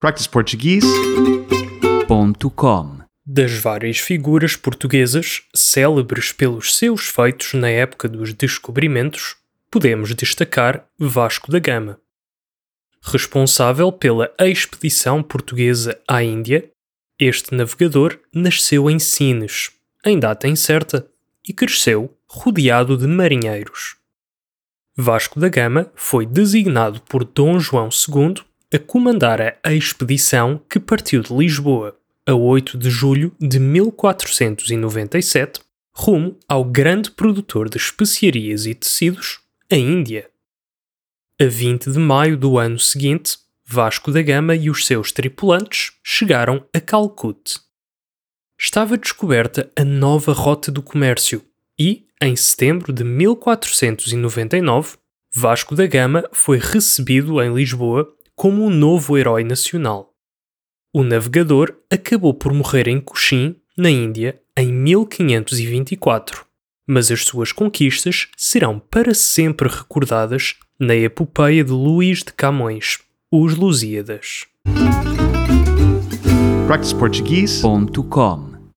practiceportuguese.com Das várias figuras portuguesas célebres pelos seus feitos na época dos descobrimentos, podemos destacar Vasco da Gama. Responsável pela expedição portuguesa à Índia, este navegador nasceu em Sines, em data incerta, e cresceu rodeado de marinheiros. Vasco da Gama foi designado por Dom João II a comandar a expedição que partiu de Lisboa a 8 de julho de 1497 rumo ao grande produtor de especiarias e tecidos, a Índia. A 20 de maio do ano seguinte, Vasco da Gama e os seus tripulantes chegaram a Calcute. Estava descoberta a nova rota do comércio e, em setembro de 1499, Vasco da Gama foi recebido em Lisboa como um novo herói nacional. O navegador acabou por morrer em Cochin, na Índia, em 1524, mas as suas conquistas serão para sempre recordadas na epopeia de Luís de Camões, Os Lusíadas. practiceportuguese.com